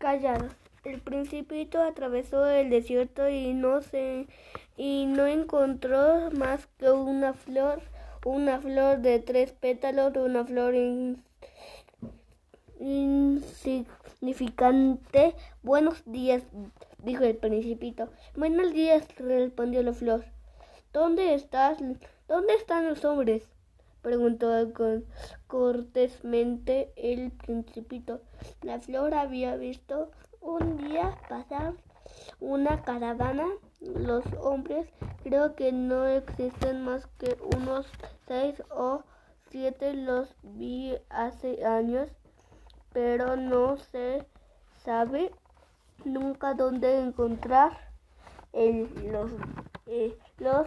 callados. El principito atravesó el desierto y no se y no encontró más que una flor, una flor de tres pétalos, una flor insignificante. Buenos días, dijo el principito. Buenos días, respondió la flor. ¿Dónde estás? ¿Dónde están los hombres? Preguntó cortésmente el principito. La flor había visto un día pasar una caravana. Los hombres creo que no existen más que unos seis o siete. Los vi hace años, pero no se sabe nunca dónde eh, los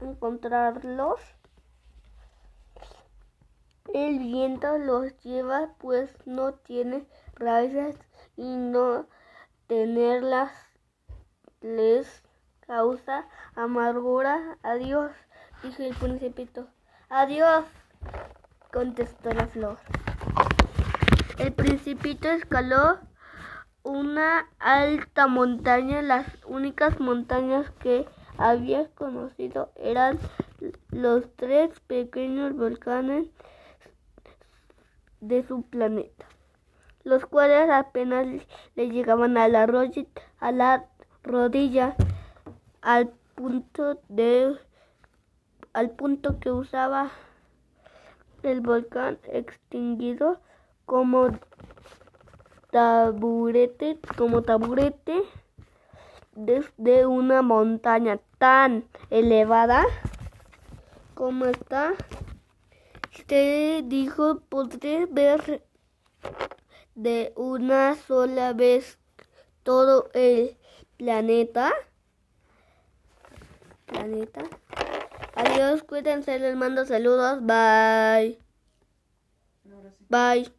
encontrarlos. El viento los lleva pues no tiene raíces y no tenerlas les causa amargura. Adiós, dijo el principito. Adiós, contestó la flor. El principito escaló una alta montaña. Las únicas montañas que había conocido eran los tres pequeños volcanes de su planeta, los cuales apenas le llegaban a la, rodilla al punto de al punto que usaba el volcán extinguido como taburete como taburete desde una montaña tan elevada como está Usted dijo, ¿podré ver de una sola vez todo el planeta? Planeta. Adiós, cuídense, les mando saludos. Bye. Bye.